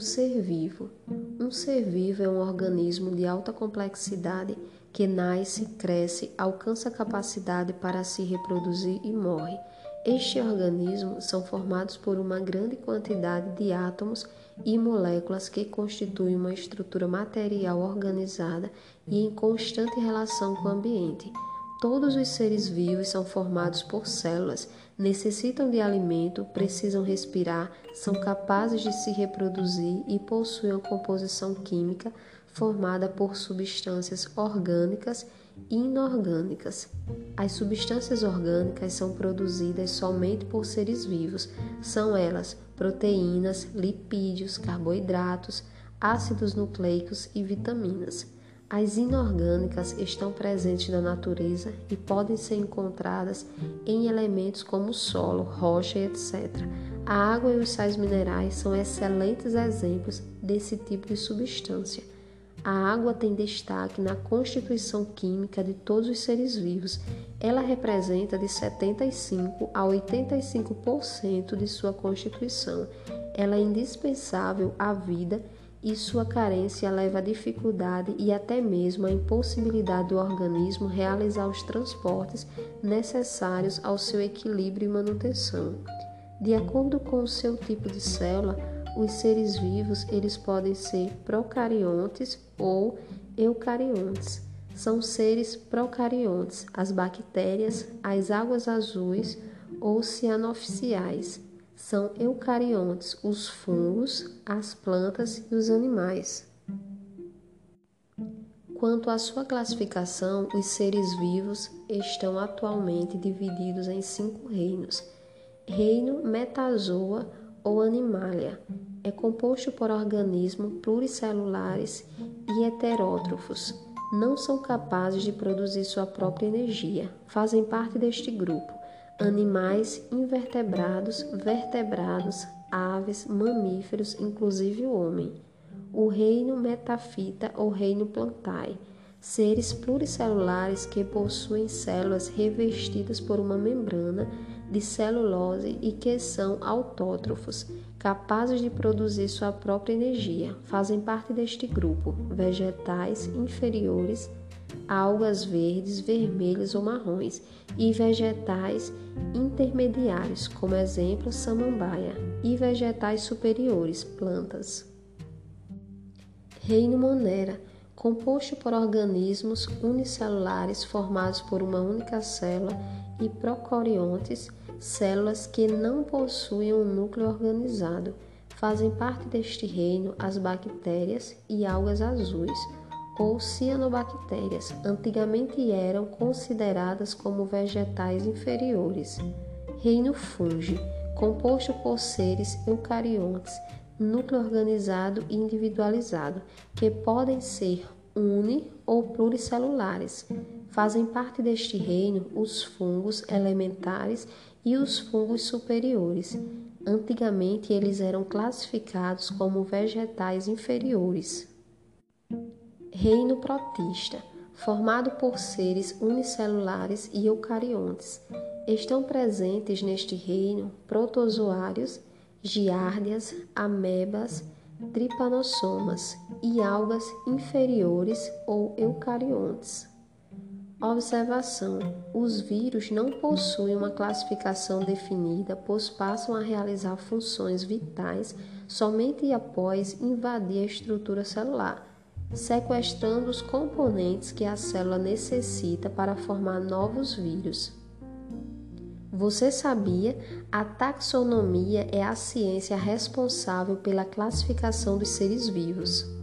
Ser vivo. Um ser vivo é um organismo de alta complexidade que nasce, cresce, alcança capacidade para se reproduzir e morre. Estes organismos são formados por uma grande quantidade de átomos e moléculas que constituem uma estrutura material organizada e em constante relação com o ambiente. Todos os seres vivos são formados por células, necessitam de alimento, precisam respirar, são capazes de se reproduzir e possuem uma composição química formada por substâncias orgânicas e inorgânicas. As substâncias orgânicas são produzidas somente por seres vivos. São elas proteínas, lipídios, carboidratos, ácidos nucleicos e vitaminas. As inorgânicas estão presentes na natureza e podem ser encontradas em elementos como solo, rocha e etc. A água e os sais minerais são excelentes exemplos desse tipo de substância. A água tem destaque na constituição química de todos os seres vivos. Ela representa de 75 a 85% de sua constituição. Ela é indispensável à vida e sua carência leva à dificuldade e até mesmo à impossibilidade do organismo realizar os transportes necessários ao seu equilíbrio e manutenção. De acordo com o seu tipo de célula, os seres vivos eles podem ser procariontes ou eucariontes. São seres procariontes, as bactérias, as águas azuis ou cianoficiais são eucariontes, os fungos, as plantas e os animais. Quanto à sua classificação, os seres vivos estão atualmente divididos em cinco reinos: reino metazoa ou animalia, é composto por organismos pluricelulares e heterótrofos. Não são capazes de produzir sua própria energia. Fazem parte deste grupo animais invertebrados, vertebrados, aves, mamíferos, inclusive o homem. O reino metafita ou reino plantae, seres pluricelulares que possuem células revestidas por uma membrana de celulose e que são autótrofos, capazes de produzir sua própria energia. Fazem parte deste grupo vegetais inferiores algas verdes, vermelhas ou marrons e vegetais intermediários, como exemplo samambaia, e vegetais superiores, plantas. Reino Monera, composto por organismos unicelulares formados por uma única célula e procariontes, células que não possuem um núcleo organizado. Fazem parte deste reino as bactérias e algas azuis ou cianobactérias, antigamente eram consideradas como vegetais inferiores. Reino Fungi, composto por seres eucariontes, núcleo organizado e individualizado, que podem ser uni ou pluricelulares. Fazem parte deste reino os fungos elementares e os fungos superiores. Antigamente eles eram classificados como vegetais inferiores. Reino protista, formado por seres unicelulares e eucariontes. Estão presentes neste reino protozoários, giardias, amebas, tripanossomas e algas inferiores ou eucariontes. Observação: os vírus não possuem uma classificação definida, pois passam a realizar funções vitais somente após invadir a estrutura celular sequestrando os componentes que a célula necessita para formar novos vírus. Você sabia? A taxonomia é a ciência responsável pela classificação dos seres vivos.